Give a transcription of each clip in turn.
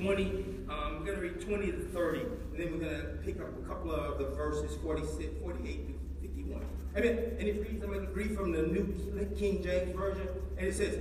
20. Um, we're going to read 20 to 30. And then we're going to pick up a couple of the verses 46, 48 to 51. Amen. And it reads, I'm going to read from the New King James Version. And it says,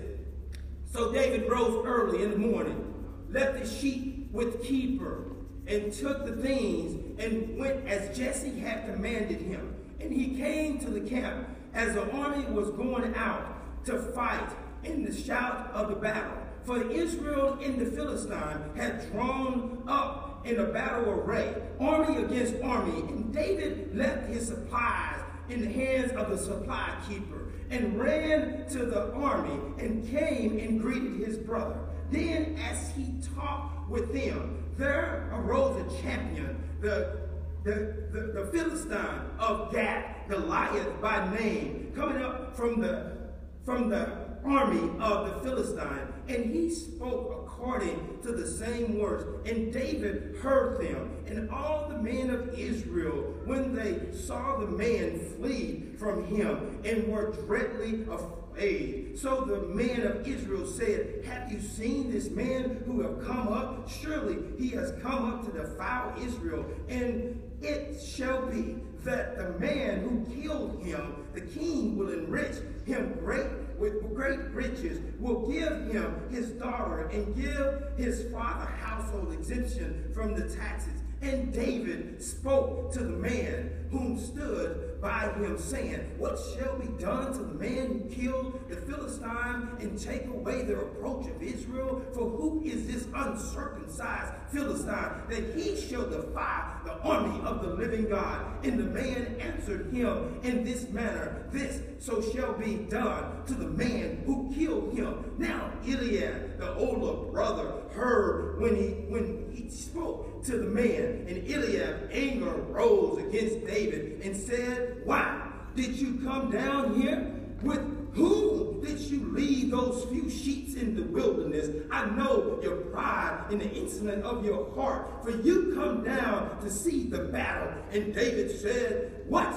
So David rose early in the morning, left the sheep with the keeper, and took the things and went as Jesse had commanded him. And he came to the camp as the army was going out to fight in the shout of the battle. For Israel and the Philistine had drawn up in a battle array, army against army, and David left his supplies in the hands of the supply keeper and ran to the army and came and greeted his brother. Then, as he talked with them, there arose a champion, the, the, the, the Philistine of Gath, Goliath by name, coming up from the, from the army of the Philistine, and he spoke according to the same words. And David heard them, and all the men of Israel, when they saw the man flee from him, and were dreadfully afraid. So the men of Israel said, Have you seen this man who have come up? Surely he has come up to defile Israel. And it shall be that the man who killed him, the king will enrich him great with great riches, will give him his daughter and give his father household exemption from the taxes. And David spoke to the man whom stood by him, saying, What shall be done to the man who killed the Philistine and take away the reproach of Israel? For who is this uncircumcised Philistine that he shall defy the army of the living God? And the man answered him in this manner, This so shall be done to the man who killed him. Now Eliab, the older brother, heard when he when he spoke to the man, and Eliab anger rose against David and said, Why did you come down here? With whom did you leave those few sheets in the wilderness? I know your pride and the insolence of your heart, for you come down to see the battle. And David said, What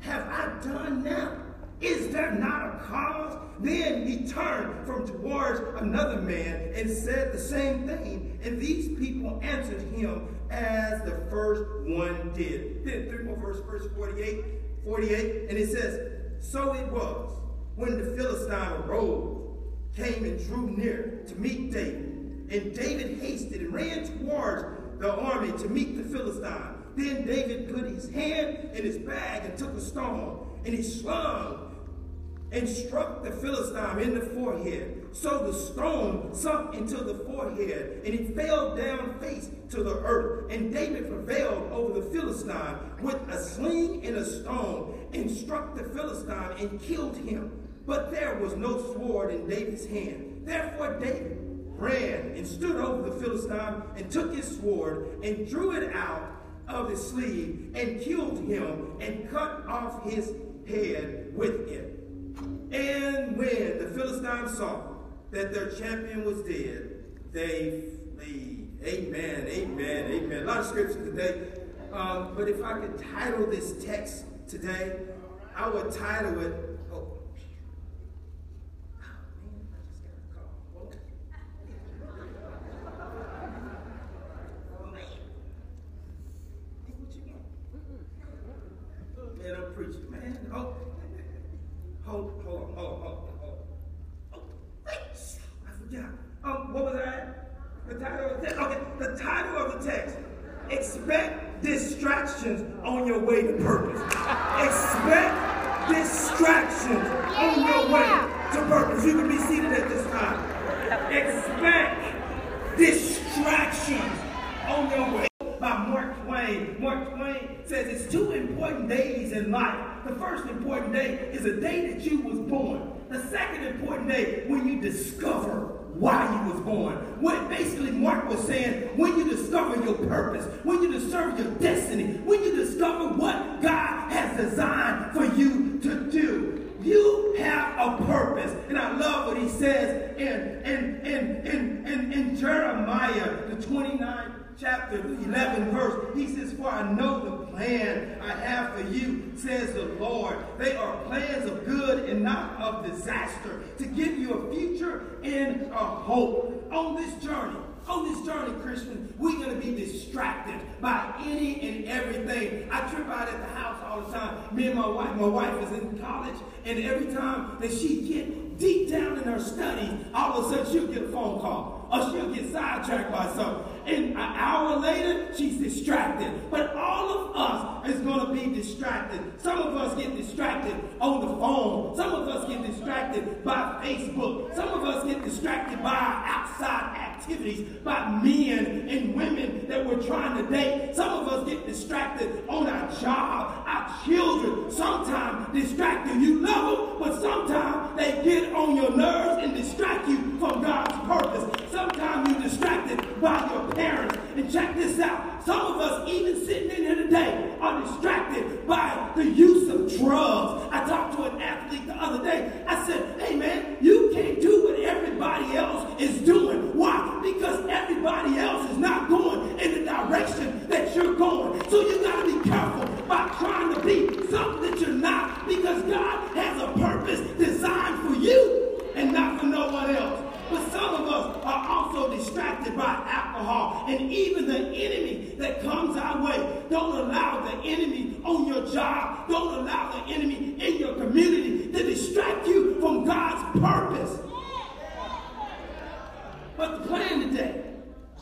have I done now? Is there not a cause? Then he turned from towards another man and said the same thing. And these people answered him as the first one did. Then three more verse, verse 48, 48, and it says, So it was when the Philistine arose, came and drew near to meet David. And David hasted and ran towards the army to meet the Philistine. Then David put his hand in his bag and took a stone, and he slung and struck the Philistine in the forehead. So the stone sunk into the forehead, and he fell down face to the earth. And David prevailed over the Philistine with a sling and a stone, and struck the Philistine and killed him. But there was no sword in David's hand. Therefore David ran and stood over the Philistine and took his sword and drew it out of his sleeve and killed him and cut off his head with it. And when the Philistines saw that their champion was dead, they flee. Amen, amen, amen. A lot of scripture today. Um, but if I could title this text today, I would title it You be seated at this time, expect distractions on your way. By Mark Twain. Mark Twain says it's two important days in life. The first important day is the day that you was born. The second important day when you discover why you was born. What basically Mark was saying, when you discover your purpose, when you discover your destiny, when you discover what God has designed for you to do chapter 11 verse, he says, For I know the plan I have for you, says the Lord. They are plans of good and not of disaster, to give you a future and a hope. On this journey, on this journey, Christian, we're going to be distracted by any and everything. I trip out at the house all the time. Me and my wife, my wife is in college, and every time that she get deep down in her studies, all of a sudden she'll get a phone call or she'll get sidetracked by something. And an hour later, she's distracted. But all of us is going to be distracted. Some of us get distracted on the phone. Some of us get distracted by Facebook. Some of us get distracted by our outside activities, by men and women that we're trying to date. Some of us get distracted on our job, our children. Sometimes distracted. You love them, but sometimes they get on your nerves and distract you from God's purpose. Sometimes you're distracted by your parents. And check this out. Some of us, even sitting in here today, are distracted by the use of drugs. I talked to an athlete the other day. I said, hey man, you can't do what everybody else is doing. Why? Because everybody else is not going in the direction that you're going. So you got to be careful by trying to be something that you're not because God has a purpose designed for you and not for no one else. But some of us are also distracted by alcohol. And even the enemy that comes our way, don't allow the enemy on your job, don't allow the enemy in your community to distract you from God's purpose. But the plan today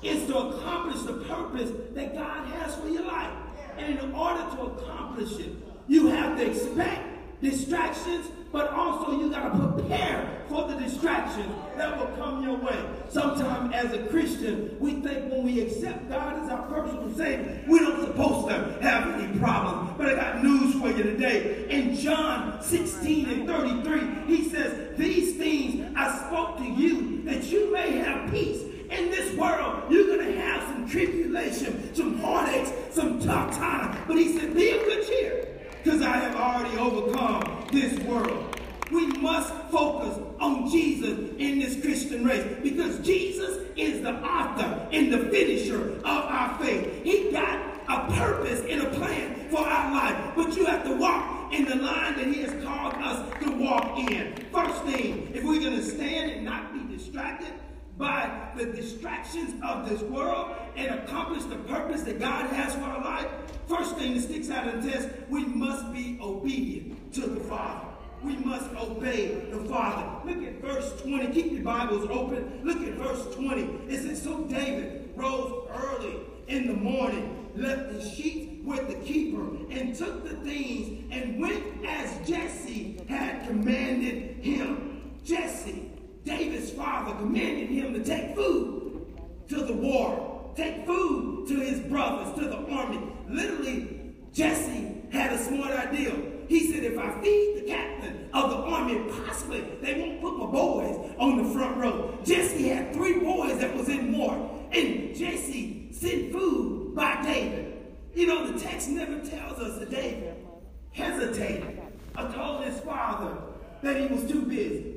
is to accomplish the purpose that God has for your life. And in order to accomplish it, you have to expect distractions but also you got to prepare for the distractions that will come your way. Sometimes as a Christian, we think when we accept God as our personal Savior, we don't supposed to have any problems. But I got news for you today. In John 16 and 33, he says, These things I spoke to you that you may have peace. In this world, you're going to have some tribulation, some heartaches, some tough times. But he said, Be of good cheer because I have already overcome this world. We must focus on Jesus in this Christian race because Jesus is the author and the finisher of our faith. He got a purpose and a plan for our life, but you have to walk in the line that He has called us to walk in. First thing, if we're going to stand and not be distracted, by the distractions of this world and accomplish the purpose that God has for our life, first thing that sticks out of the test, we must be obedient to the Father. We must obey the Father. Look at verse 20. Keep your Bibles open. Look at verse 20. It says, So David rose early in the morning, left the sheep with the keeper, and took the things and went as Jesse had commanded him. Jesse David's father commanded him to take food to the war, take food to his brothers, to the army. Literally, Jesse had a smart idea. He said, if I feed the captain of the army, possibly they won't put my boys on the front row. Jesse had three boys that was in war. And Jesse sent food by David. You know, the text never tells us that David hesitated or told his father that he was too busy.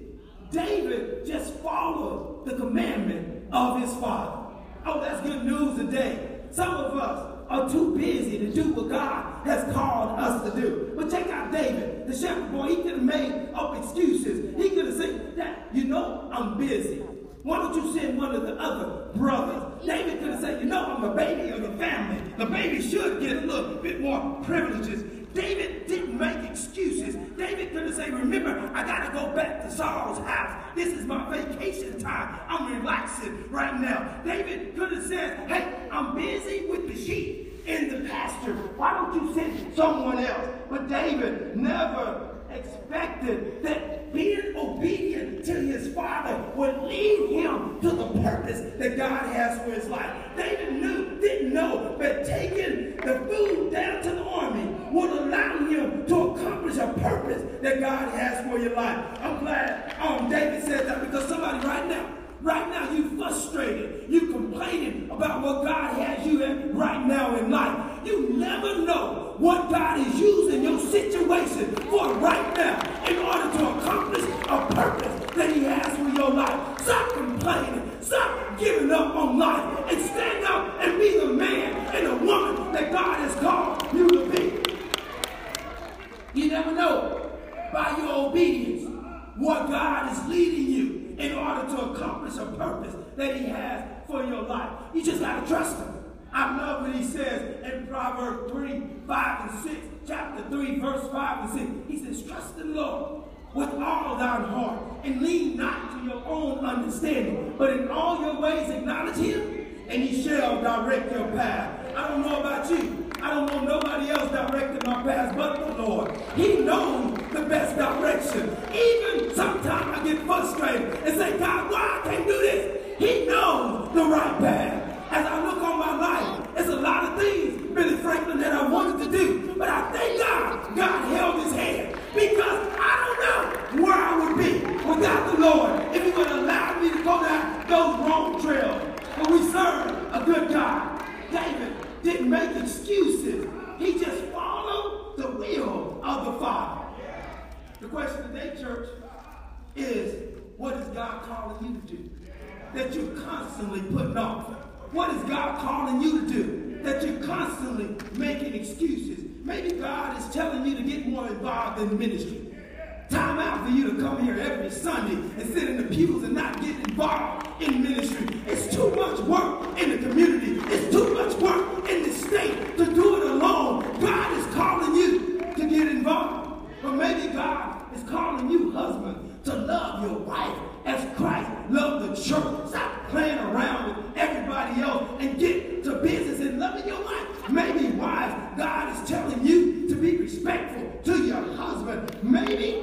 David just followed the commandment of his father. Oh, that's good news today. Some of us are too busy to do what God has called us to do. But check out David, the shepherd boy. He could have made up excuses. He could have said, you know, I'm busy. Why don't you send one of the other brothers? David could have said, you know, I'm the baby of the family. The baby should get a little bit more privileges. David didn't make excuses. David could have said, remember, I got to go back to Saul's house. This is my vacation time. I'm relaxing right now. David could have said, hey, I'm busy with the sheep in the pasture. Why don't you send someone else? But David never expected that being obedient to his father would lead him to the purpose that God has for his life. David knew, didn't know that taking the food down to the army would allow him to accomplish a purpose that God has for your life. I'm glad um, David said that because somebody right now Right now, you're frustrated. You're complaining about what God has you in right now in life. You never know what God is using your situation for right now in order to accomplish a purpose that He has for your life. Stop complaining. Stop giving up on life and stand up and be the man and the woman that God has called you to be. You never know by your obedience what God is leading you in order to accomplish a purpose that He has for your life. You just got to trust him. I love what he says in Proverbs 3, 5, and 6, chapter 3, verse 5 and 6. He says, Trust the Lord with all thine heart, and lean not to your own understanding, but in all your ways acknowledge him, and he shall direct your path. I don't know about you. I don't know nobody else directing my path but the Lord. He knows the best direction. Even sometimes I get frustrated and say, God, why I can't do this? He knows the right path. As I look on my life, it's a lot of things, Billy Franklin, that I wanted to do. But I thank God, God held his hand. Because I don't know where I would be without the Lord if he would allow me to go down those wrong trails. But we serve a good God. David didn't make excuses. He just followed the will of the Father. The question today, church, is what is God calling you to do? That you're constantly putting off. What is God calling you to do? That you're constantly making excuses. Maybe God is telling you to get more involved in ministry. Time out for you to come here every Sunday and sit in the pews and not get involved in ministry. It's too much work in the community. It's too much work in the state to do it alone. God is calling you to get involved. But maybe God is calling you, husband, to love your wife as Christ loved the church. Stop playing around with everybody else and get to business and loving your wife. Maybe, wives, God is telling you to be respectful to your husband. Maybe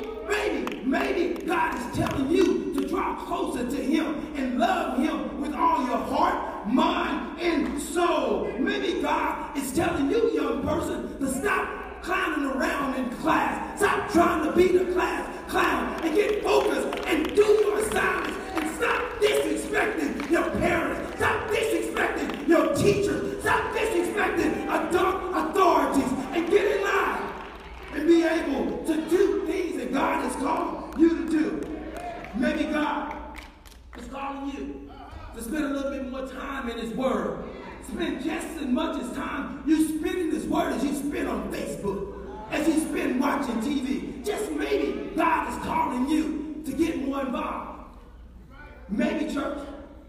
Maybe, God is telling you to draw closer to Him and love Him with all your heart, mind, and soul. Maybe God is telling you, young person, to stop clowning around in class. Stop trying to be the class clown and get focused and do your assignments and stop disrespecting your parents. Stop disrespecting your teachers. Stop disrespecting adult authorities and get in line and be able to do things that God has called you to do. Maybe God is calling you to spend a little bit more time in His Word. Spend just as much as time you spend in His Word as you spend on Facebook, as you spend watching TV. Just maybe God is calling you to get more involved. Maybe, church,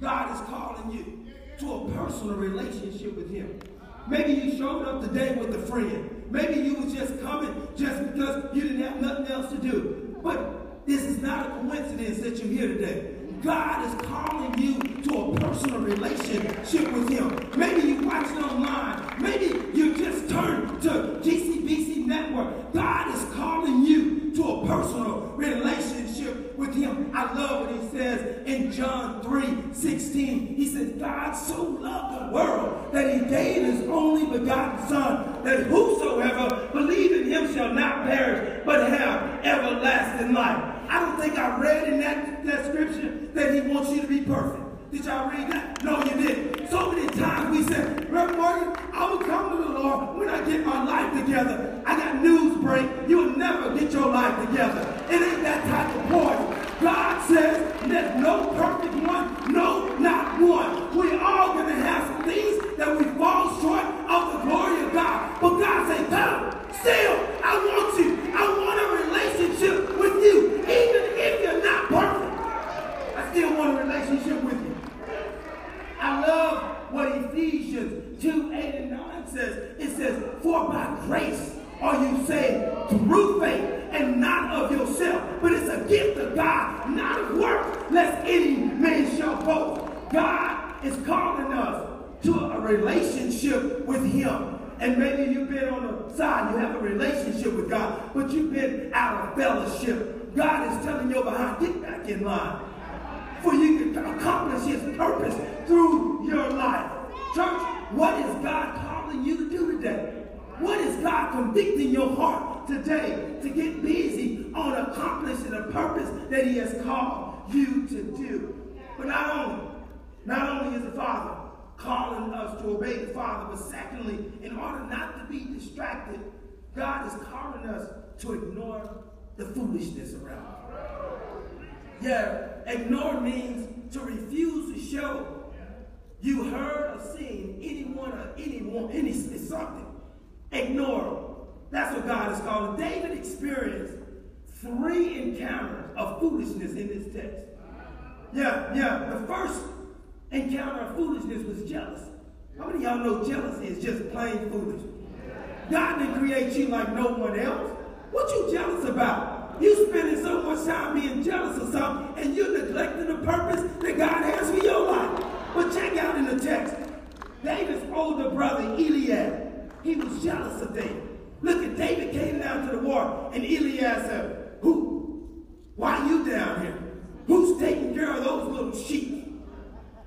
God is calling you to a personal relationship with Him. Maybe you showed up today with a friend. Maybe you was just coming just because you didn't have nothing else to do. But this is not a coincidence that you're here today. God is calling you to a personal relationship with Him. Maybe you watched online. Maybe you just turned to GCBC Network. God is calling you to a personal relationship with Him. I love what He says in John 3 16. He says, God so loved the world that He gave His only begotten Son, that whosoever believe in Him shall not perish, but have everlasting life. I don't think I read in that, that scripture that he wants you to be perfect. Did y'all read that? No, you didn't. So many times we said, Reverend Morgan, I will come to the Lord when I get my life together. I got news break. Never your life together. It ain't that type of party. God says there's no perfect one. No, not one. We're all going to have some things that we fall short of the glory of God. But God says, come, still, I want you. I want a relationship with you. Even if you're not perfect, I still want a relationship with you. I love what Ephesians 2, 8, and 9 says. It says, For by grace are you saved through faith and not of yourself. But it's a gift of God, not of works, lest any man shall boast. God is calling us to a relationship with Him. And maybe you've been on the side, you have a relationship with God, but you've been out of fellowship. God is telling you behind, get back in line. For you can accomplish his purpose through your life. Church, what is God calling you to do today? What is God convicting your heart today to get busy on accomplishing the purpose that he has called you to do? But not only, not only is the Father calling us to obey the Father, but secondly, in order not to be distracted, God is calling us to ignore the foolishness around. Yeah, ignore means to refuse to show you heard or seen anyone or anyone, any something. Ignore. That's what God is calling. David experienced three encounters of foolishness in this text. Yeah, yeah. The first encounter of foolishness was jealousy. How many of y'all know jealousy is just plain foolish? God didn't create you like no one else. What you jealous about? You spending so much time being jealous of something and you're neglecting the purpose that God has for your life. But check out in the text. David's older brother, Eliab, he was jealous of David. Look at David came down to the war, and Eliab said, Who? Why are you down here? Who's taking care of those little sheep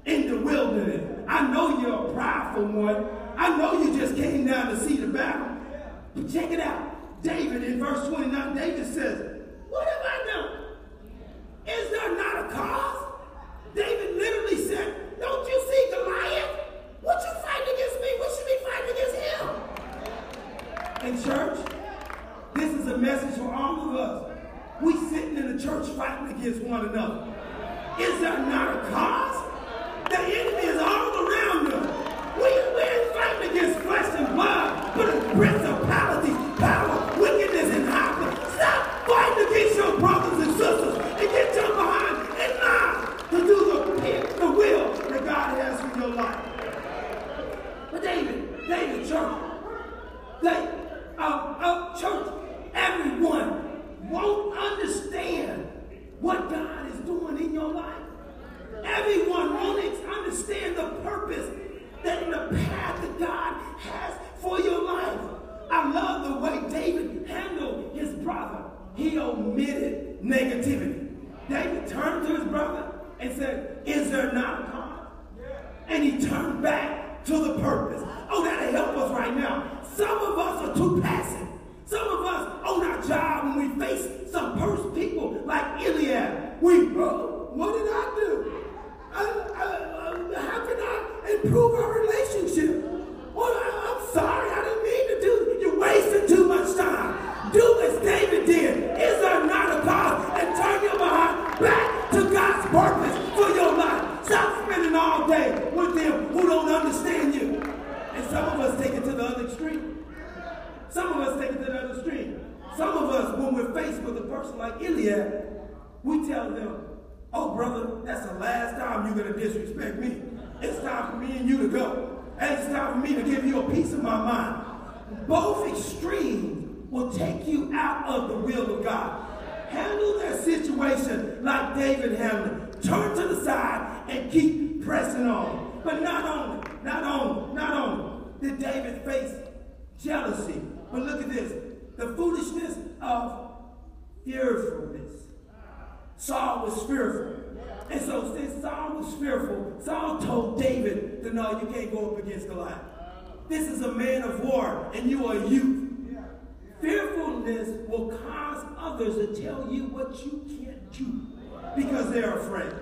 in the wilderness? I know you're a prideful one. I know you just came down to see the battle. But check it out. David in verse 29, David says, What have I done? Is there not a cause? David literally said, Don't you see Goliath? What you fighting against me? What should be fighting against him. And church, this is a message for all of us. We sitting in the church fighting against one another. Is there not a cause? The enemy is all around us. We, we ain't fighting against flesh and blood, but a principalities, power, wickedness, and high. Stop fighting against your brothers and sisters and get your behind in line to do the, the will that God has for your life. But David, David, church, they, uh, uh, church, everyone won't understand what God is doing in your life. Everyone won't understand the purpose that in the path that God has for your life. I love the way David handled his brother. He omitted negativity. David turned to his brother and said, Is there not a cause? And he turned back to the purpose. Oh, that'll help us right now. Some of us are too passive. Some of us on our job when we face some person, people like Eliab, we, oh, what did I do? I, uh, how can I improve our relationship? Well, I, am sorry, I didn't mean to do. You're wasting too much time. Do as David did. Is there not a cause? And turn your behind back to God's purpose for your life. Stop spending all day with them who don't understand you. And some of us take it to the other extreme. Some of us take it to the other extreme. Some of us, when we're faced with a person like Eliab, we tell them, oh, brother, that's the last time you're going to disrespect me. It's time for me and you to go. And it's time for me to give you a piece of my mind. Both extremes will take you out of the will of God. Handle that situation like David handled it. Turn to the side and keep pressing on. But not only, not only, not only did David face jealousy, but look at this the foolishness of fearfulness. Saul was fearful. And so, since Saul was fearful, Saul told David to know you can't go up against Goliath. This is a man of war, and you are youth. Fearfulness will cause others to tell you what you can't do because they're afraid.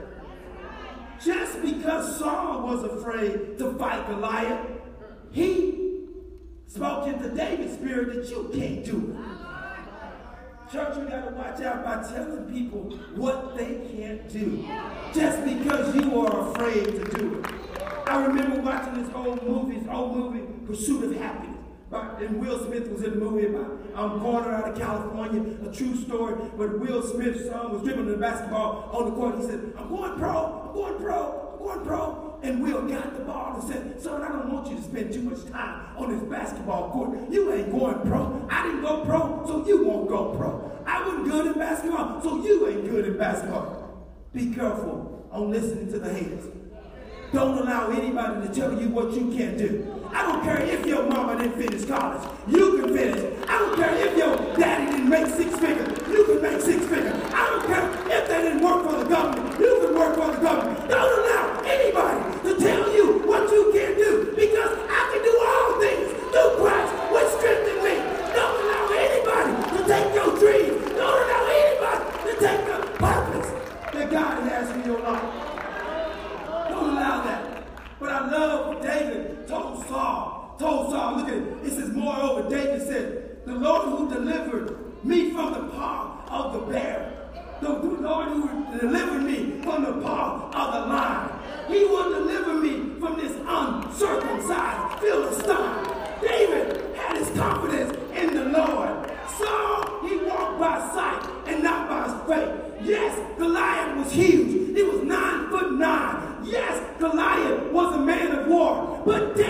Just because Saul was afraid to fight Goliath, he spoke into David's spirit that you can't do it. Church, we got to watch out by telling people what they can't do just because you are afraid to do it. I remember watching this old movie, this old movie, Pursuit of Happiness. And Will Smith was in the movie about um, Corner out of California, a true story. But Will Smith's son was dribbling the basketball on the court. He said, I'm going pro, I'm going pro, I'm going pro. And Will got the ball and said, Son, I don't want you to spend too much time on this basketball court. You ain't going pro. I didn't go pro, so you won't go pro. I wasn't good in basketball, so you ain't good in basketball. Be careful on listening to the haters. Don't allow anybody to tell you what you can't do. I don't care if your mama didn't finish college. You can finish. I don't care if your daddy didn't make six but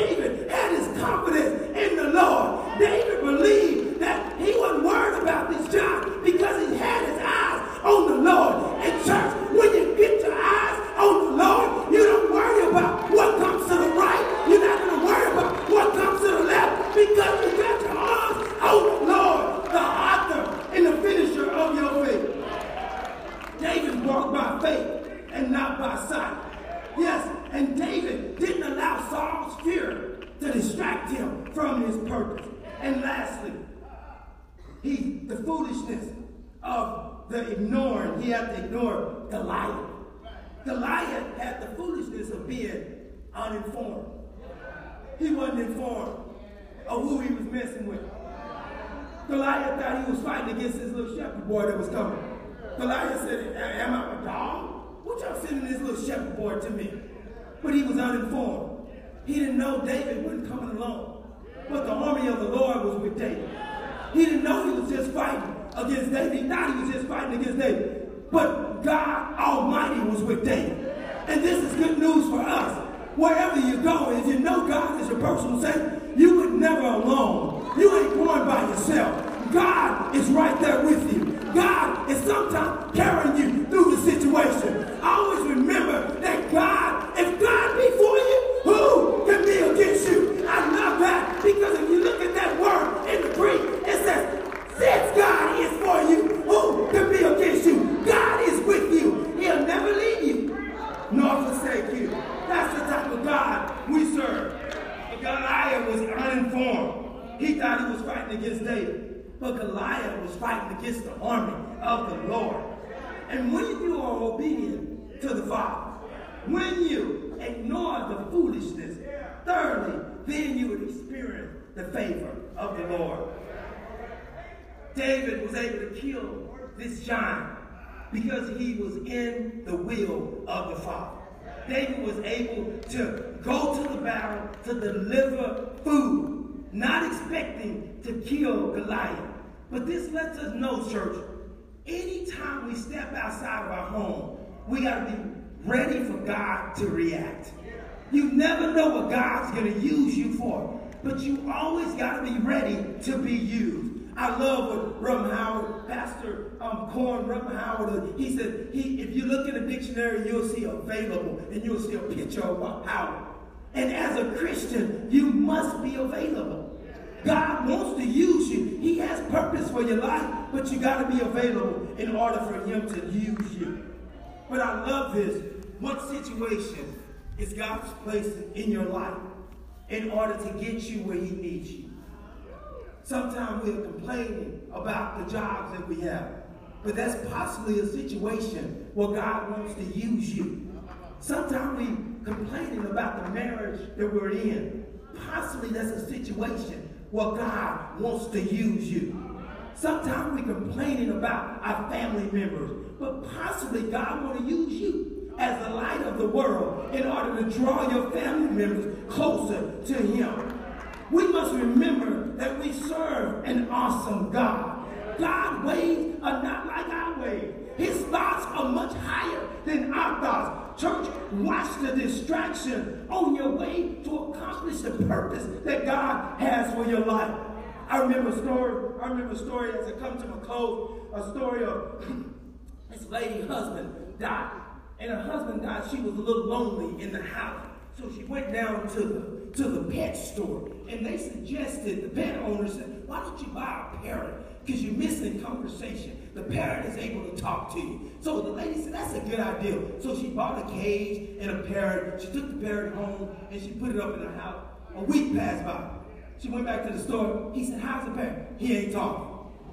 informed of who he was messing with. Goliath thought he was fighting against this little shepherd boy that was coming. Goliath said, Am I a dog? What y'all sending this little shepherd boy to me? But he was uninformed. He didn't know David wasn't coming along. But the army of the Lord was with David. He didn't know he was just fighting against David. He thought he was just fighting against David. But God Almighty was with David. And this is good news for us. Wherever you go, if you know God is your personal Savior, you would never alone. You ain't going by yourself. God is right there with you. God is sometimes carrying you through the situation. Always remember that God, if God be for you, who can be against you? I love that because if you look at that word in the Greek, it says, since God is for you, who can be against you? God is with you. He'll never leave you nor forsake you. That's the type of God we serve. But Goliath was uninformed. He thought he was fighting against David. But Goliath was fighting against the army of the Lord. And when you are obedient to the Father, when you ignore the foolishness, thirdly, then you would experience the favor of the Lord. David was able to kill this giant because he was in the will of the Father. David was able to go to the battle to deliver food, not expecting to kill Goliath. But this lets us know, church, anytime we step outside of our home, we got to be ready for God to react. You never know what God's going to use you for, but you always got to be ready to be used. I love what Rum Howard, Pastor um, Corn Rum Howard, he said, he, if you look in the dictionary, you'll see available and you'll see a picture of Howard. And as a Christian, you must be available. God wants to use you. He has purpose for your life, but you got to be available in order for him to use you. But I love this. What situation is God's place in your life in order to get you where he needs you? Sometimes we're complaining about the jobs that we have. But that's possibly a situation where God wants to use you. Sometimes we complaining about the marriage that we're in. Possibly that's a situation where God wants to use you. Sometimes we're complaining about our family members, but possibly God want to use you as the light of the world in order to draw your family members closer to Him. We must remember that we serve an awesome God. God's ways are not like our ways. His thoughts are much higher than our thoughts. Church, watch the distraction on your way to accomplish the purpose that God has for your life. I remember a story, I remember a story as I come to my close, a story of this lady husband died. And her husband died, she was a little lonely in the house. So she went down to the to the pet store and they suggested the pet owner said, why don't you buy a parrot? Because you're missing conversation. The parrot is able to talk to you. So the lady said, that's a good idea. So she bought a cage and a parrot. She took the parrot home and she put it up in the house. A week passed by. She went back to the store. He said, how's the parrot? He ain't talking.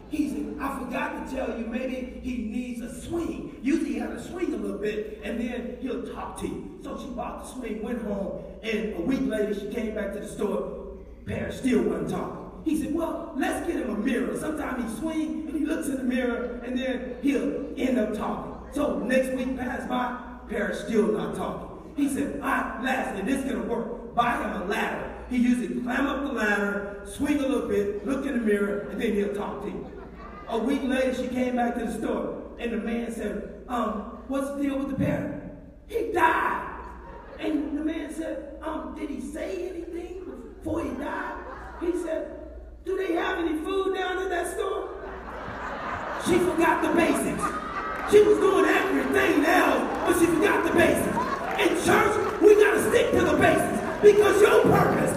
He said, I forgot to tell you, maybe he needs a swing. Usually he had to swing a little bit, and then he'll talk to you. So she bought the swing, went home, and a week later she came back to the store. Parrot still wasn't talking. He said, well, let's get him a mirror. Sometimes he swing, and he looks in the mirror, and then he'll end up talking. So next week passed by, Parrot still not talking. He said, right, lastly, this to work. Buy him a ladder. He usually climb up the ladder, swing a little bit, look in the mirror, and then he'll talk to you. A week later, she came back to the store, and the man said, um, what's the deal with the parrot? He died. And the man said, um, did he say anything? Do they have any food down in that store? She forgot the basics. She was doing everything else, but she forgot the basics. In church, we gotta stick to the basics because your purpose